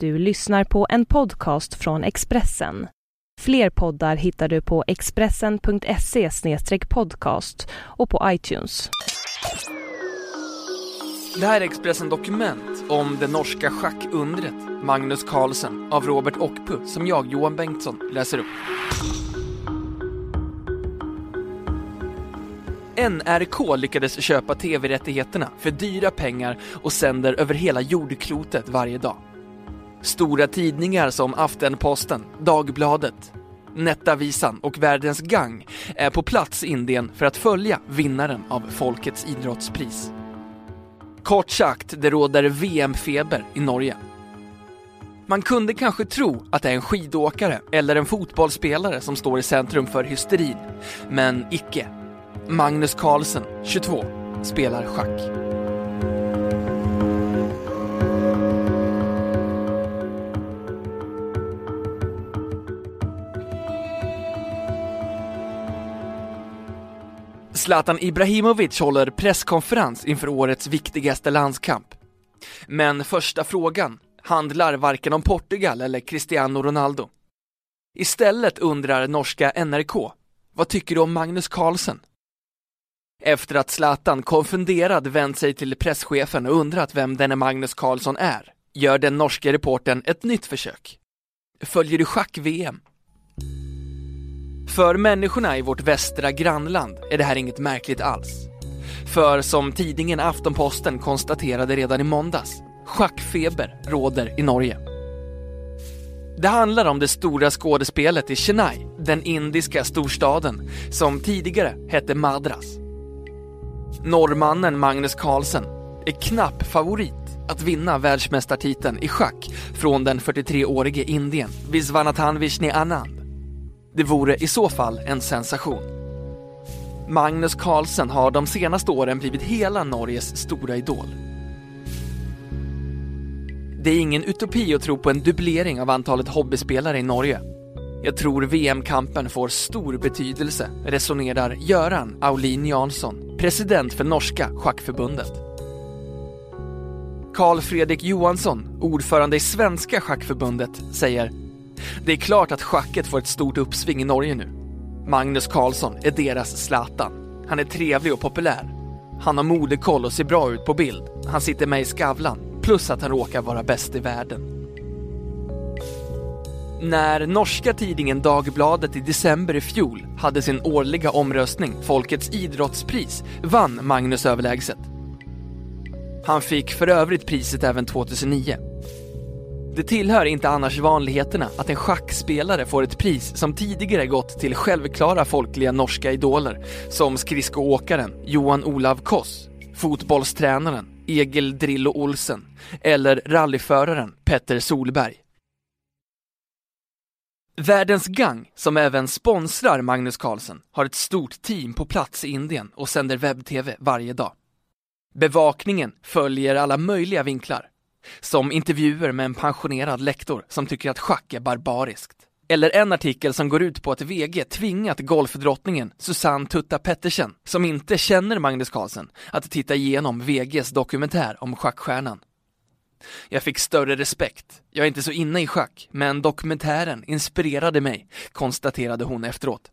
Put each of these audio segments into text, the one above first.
Du lyssnar på en podcast från Expressen. Fler poddar hittar du på expressen.se podcast och på iTunes. Det här är Expressen Dokument om det norska schackundret Magnus Carlsen av Robert Ockpu som jag, Johan Bengtsson, läser upp. NRK lyckades köpa tv-rättigheterna för dyra pengar och sänder över hela jordklotet varje dag. Stora tidningar som Aftenposten, Dagbladet, Nettavisan och Världens Gang är på plats i Indien för att följa vinnaren av Folkets idrottspris. Kort sagt, det råder VM-feber i Norge. Man kunde kanske tro att det är en skidåkare eller en fotbollsspelare som står i centrum för hysterin, men icke. Magnus Carlsen, 22, spelar schack. Zlatan Ibrahimovic håller presskonferens inför årets viktigaste landskamp. Men första frågan handlar varken om Portugal eller Cristiano Ronaldo. Istället undrar norska NRK, vad tycker du om Magnus Carlsen? Efter att Zlatan konfunderad vänt sig till presschefen och undrat vem denne Magnus Carlsson är, gör den norska reporten ett nytt försök. Följer du schack-VM? För människorna i vårt västra grannland är det här inget märkligt alls. För som tidningen Aftonposten konstaterade redan i måndags, schackfeber råder i Norge. Det handlar om det stora skådespelet i Chennai, den indiska storstaden, som tidigare hette Madras. Norrmannen Magnus Carlsen är knapp favorit att vinna världsmästartiteln i schack från den 43-årige Indien Viswanathan Vishni Anand. Det vore i så fall en sensation. Magnus Carlsen har de senaste åren blivit hela Norges stora idol. Det är ingen utopi att tro på en dubblering av antalet hobbyspelare i Norge. Jag tror VM-kampen får stor betydelse, resonerar Göran Aulin Jansson, president för norska schackförbundet. Karl Fredrik Johansson, ordförande i Svenska schackförbundet, säger det är klart att schacket får ett stort uppsving i Norge nu. Magnus Carlsson är deras Zlatan. Han är trevlig och populär. Han har modekoll och ser bra ut på bild. Han sitter med i Skavlan, plus att han råkar vara bäst i världen. När norska tidningen Dagbladet i december i fjol hade sin årliga omröstning, Folkets idrottspris, vann Magnus överlägset. Han fick för övrigt priset även 2009. Det tillhör inte annars vanligheterna att en schackspelare får ett pris som tidigare gått till självklara folkliga norska idoler som skridskoåkaren Johan Olav Koss, fotbollstränaren Egil Drillo Olsen eller rallyföraren Petter Solberg. Världens Gang, som även sponsrar Magnus Carlsen, har ett stort team på plats i Indien och sänder webb-tv varje dag. Bevakningen följer alla möjliga vinklar som intervjuer med en pensionerad lektor som tycker att schack är barbariskt. Eller en artikel som går ut på att VG tvingat golfdrottningen Susanne Tutta Pettersen, som inte känner Magnus Carlsen, att titta igenom VGs dokumentär om schackstjärnan. Jag fick större respekt. Jag är inte så inne i schack, men dokumentären inspirerade mig, konstaterade hon efteråt.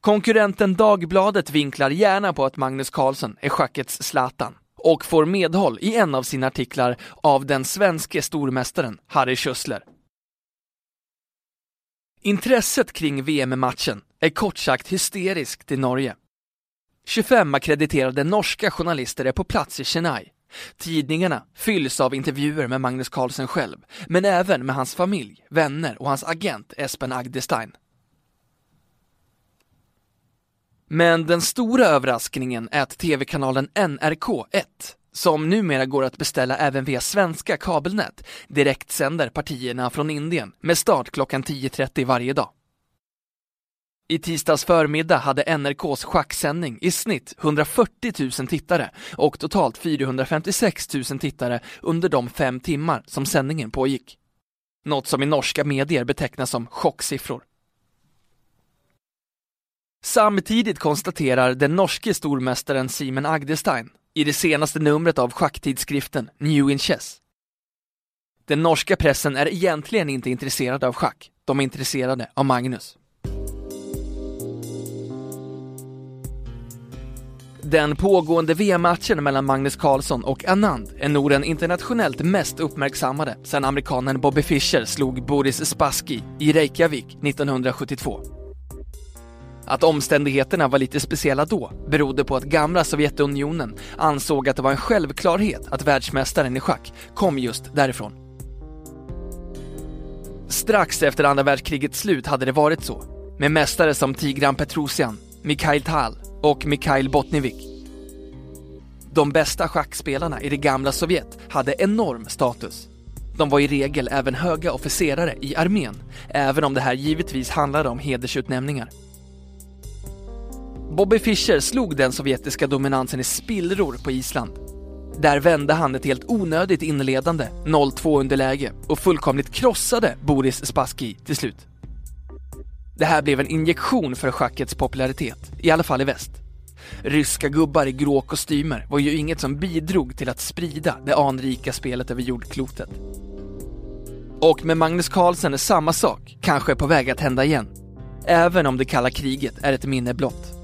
Konkurrenten Dagbladet vinklar gärna på att Magnus Carlsen är schackets Zlatan och får medhåll i en av sina artiklar av den svenske stormästaren Harry Schüssler. Intresset kring VM-matchen är kort sagt hysteriskt i Norge. 25 akkrediterade norska journalister är på plats i Chennai. Tidningarna fylls av intervjuer med Magnus Carlsen själv, men även med hans familj, vänner och hans agent Espen Agdestein. Men den stora överraskningen är att tv-kanalen NRK1, som numera går att beställa även via svenska kabelnät, direktsänder partierna från Indien med start klockan 10.30 varje dag. I tisdags förmiddag hade NRKs schacksändning i snitt 140 000 tittare och totalt 456 000 tittare under de fem timmar som sändningen pågick. Något som i norska medier betecknas som chocksiffror. Samtidigt konstaterar den norske stormästaren Simen Agdestein i det senaste numret av schacktidskriften New in Chess Den norska pressen är egentligen inte intresserad av schack, de är intresserade av Magnus. Den pågående VM-matchen mellan Magnus Carlsson och Anand är nog den internationellt mest uppmärksammade sedan amerikanen Bobby Fischer slog Boris Spassky i Reykjavik 1972. Att omständigheterna var lite speciella då berodde på att gamla Sovjetunionen ansåg att det var en självklarhet att världsmästaren i schack kom just därifrån. Strax efter andra världskrigets slut hade det varit så, med mästare som Tigran Petrosian, Mikhail Tal och Mikhail Botnivik. De bästa schackspelarna i det gamla Sovjet hade enorm status. De var i regel även höga officerare i armén, även om det här givetvis handlade om hedersutnämningar. Bobby Fischer slog den sovjetiska dominansen i spillror på Island. Där vände han ett helt onödigt inledande 0-2 underläge och fullkomligt krossade Boris Spassky till slut. Det här blev en injektion för schackets popularitet, i alla fall i väst. Ryska gubbar i grå kostymer var ju inget som bidrog till att sprida det anrika spelet över jordklotet. Och med Magnus Carlsen är samma sak kanske på väg att hända igen. Även om det kalla kriget är ett minne blott.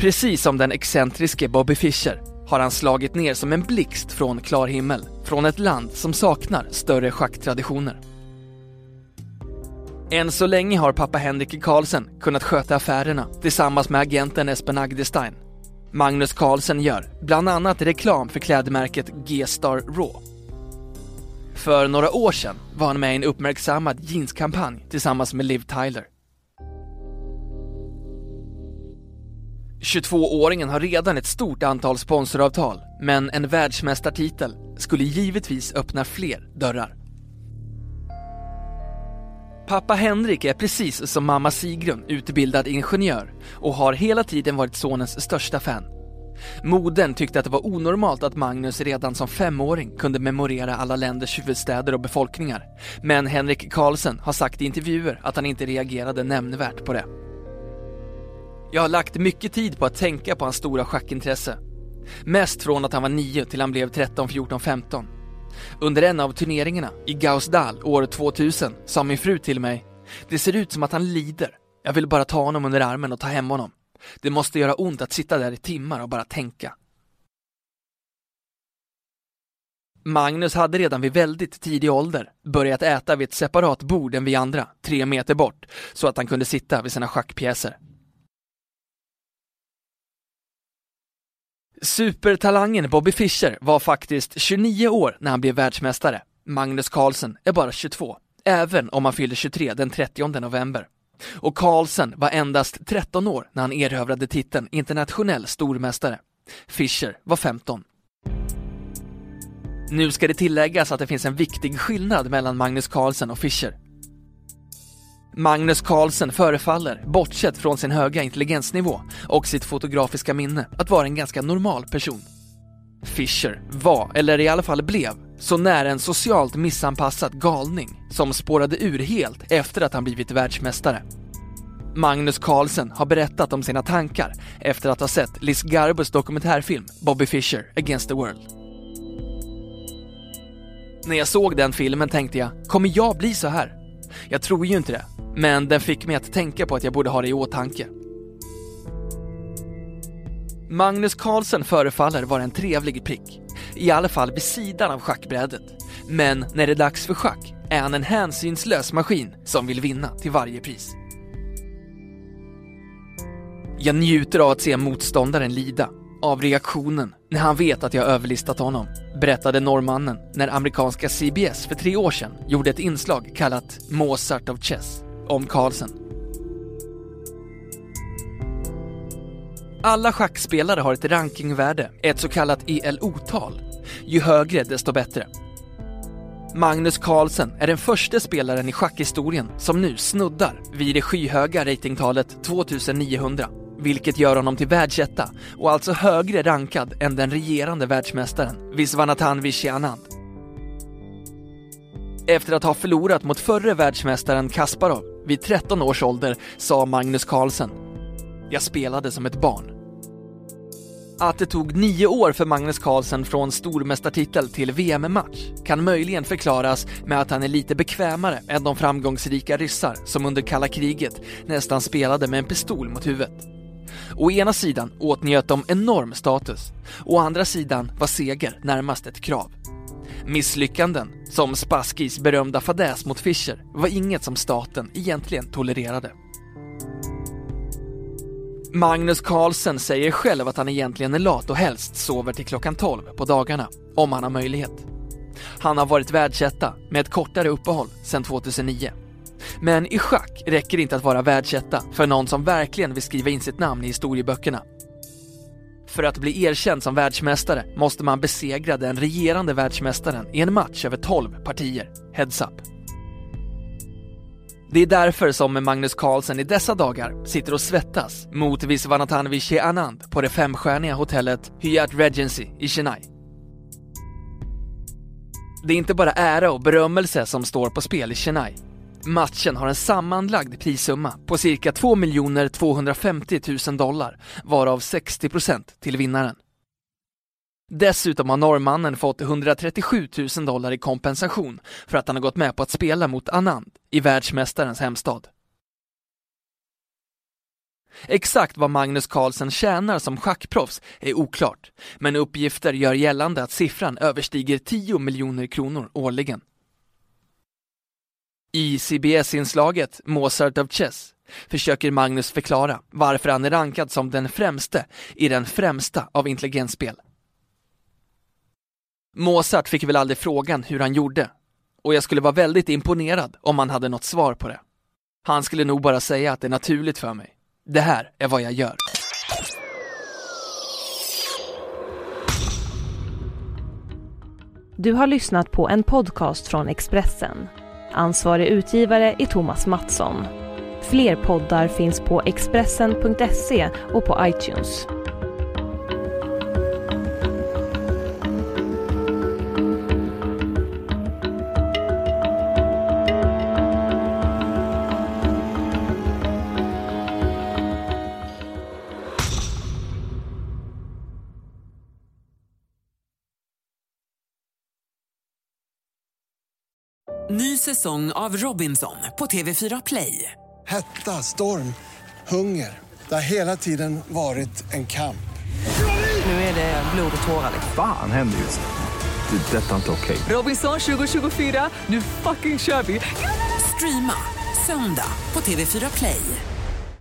Precis som den excentriske Bobby Fischer har han slagit ner som en blixt från klar himmel, från ett land som saknar större schacktraditioner. Än så länge har pappa Henrik Carlsen kunnat sköta affärerna tillsammans med agenten Espen Agdestein. Magnus Carlsen gör bland annat reklam för klädmärket G-Star Raw. För några år sedan var han med i en uppmärksammad jeanskampanj tillsammans med Liv Tyler. 22-åringen har redan ett stort antal sponsoravtal, men en världsmästartitel skulle givetvis öppna fler dörrar. Pappa Henrik är precis som mamma Sigrun utbildad ingenjör och har hela tiden varit sonens största fan. Modern tyckte att det var onormalt att Magnus redan som femåring kunde memorera alla länders huvudstäder och befolkningar. Men Henrik Karlsson har sagt i intervjuer att han inte reagerade nämnvärt på det. Jag har lagt mycket tid på att tänka på hans stora schackintresse. Mest från att han var 9 till han blev 13, 14, 15. Under en av turneringarna i Gausdal år 2000 sa min fru till mig Det ser ut som att han lider. Jag vill bara ta honom under armen och ta hem honom. Det måste göra ont att sitta där i timmar och bara tänka. Magnus hade redan vid väldigt tidig ålder börjat äta vid ett separat bord än vi andra, tre meter bort, så att han kunde sitta vid sina schackpjäser. Supertalangen Bobby Fischer var faktiskt 29 år när han blev världsmästare. Magnus Carlsen är bara 22, även om han fyllde 23 den 30 november. Och Carlsen var endast 13 år när han erövrade titeln internationell stormästare. Fischer var 15. Nu ska det tilläggas att det finns en viktig skillnad mellan Magnus Carlsen och Fischer. Magnus Carlsen förefaller, bortsett från sin höga intelligensnivå och sitt fotografiska minne, att vara en ganska normal person. Fischer var, eller i alla fall blev, så nära en socialt missanpassad galning som spårade ur helt efter att han blivit världsmästare. Magnus Carlsen har berättat om sina tankar efter att ha sett Liz Garbus dokumentärfilm Bobby Fischer Against the World. När jag såg den filmen tänkte jag, kommer jag bli så här? Jag tror ju inte det, men den fick mig att tänka på att jag borde ha det i åtanke. Magnus Carlsen förefaller vara en trevlig prick, i alla fall vid sidan av schackbrädet. Men när det är dags för schack är han en hänsynslös maskin som vill vinna till varje pris. Jag njuter av att se motståndaren lida, av reaktionen när han vet att jag överlistat honom, berättade norrmannen när amerikanska CBS för tre år sedan gjorde ett inslag kallat Mozart of Chess om Carlsen. Alla schackspelare har ett rankingvärde, ett så kallat ELO-tal. Ju högre desto bättre. Magnus Carlsen är den första spelaren i schackhistorien som nu snuddar vid det skyhöga ratingtalet 2900, vilket gör honom till världsetta och alltså högre rankad än den regerande världsmästaren Viswanathan Vishianand. Efter att ha förlorat mot förre världsmästaren Kasparov vid 13 års ålder sa Magnus Carlsen Jag spelade som ett barn. Att det tog nio år för Magnus Carlsen från stormästartitel till VM-match kan möjligen förklaras med att han är lite bekvämare än de framgångsrika ryssar som under kalla kriget nästan spelade med en pistol mot huvudet. Å ena sidan åtnjöt de enorm status, å andra sidan var seger närmast ett krav. Misslyckanden, som Spaskis berömda fadäs mot Fischer, var inget som staten egentligen tolererade. Magnus Carlsen säger själv att han egentligen är lat och helst sover till klockan 12 på dagarna, om han har möjlighet. Han har varit världsetta med ett kortare uppehåll sedan 2009. Men i schack räcker det inte att vara världsetta för någon som verkligen vill skriva in sitt namn i historieböckerna. För att bli erkänd som världsmästare måste man besegra den regerande världsmästaren i en match över 12 partier, heads up. Det är därför som Magnus Carlsen i dessa dagar sitter och svettas mot Visvanathanvishe Anand på det femstjärniga hotellet Hyatt Regency i Chennai. Det är inte bara ära och berömmelse som står på spel i Chennai. Matchen har en sammanlagd prissumma på cirka 2 250 000 dollar, varav 60% till vinnaren. Dessutom har norrmannen fått 137 000 dollar i kompensation för att han har gått med på att spela mot Anand i världsmästarens hemstad. Exakt vad Magnus Carlsen tjänar som schackproffs är oklart, men uppgifter gör gällande att siffran överstiger 10 miljoner kronor årligen. I CBS-inslaget Mozart of Chess försöker Magnus förklara varför han är rankad som den främste i den främsta av intelligensspel. Mozart fick väl aldrig frågan hur han gjorde och jag skulle vara väldigt imponerad om han hade något svar på det. Han skulle nog bara säga att det är naturligt för mig. Det här är vad jag gör. Du har lyssnat på en podcast från Expressen. Ansvarig utgivare är Thomas Mattsson. Fler poddar finns på Expressen.se och på iTunes. Ny säsong av Robinson på TV4 Play. Hetta, storm, hunger. Det har hela tiden varit en kamp. Nu är det blod och tårar. Fan händer just nu. Det. är Detta är inte okej. Robinson 2024, nu fucking kör vi! Streama söndag på TV4 Play.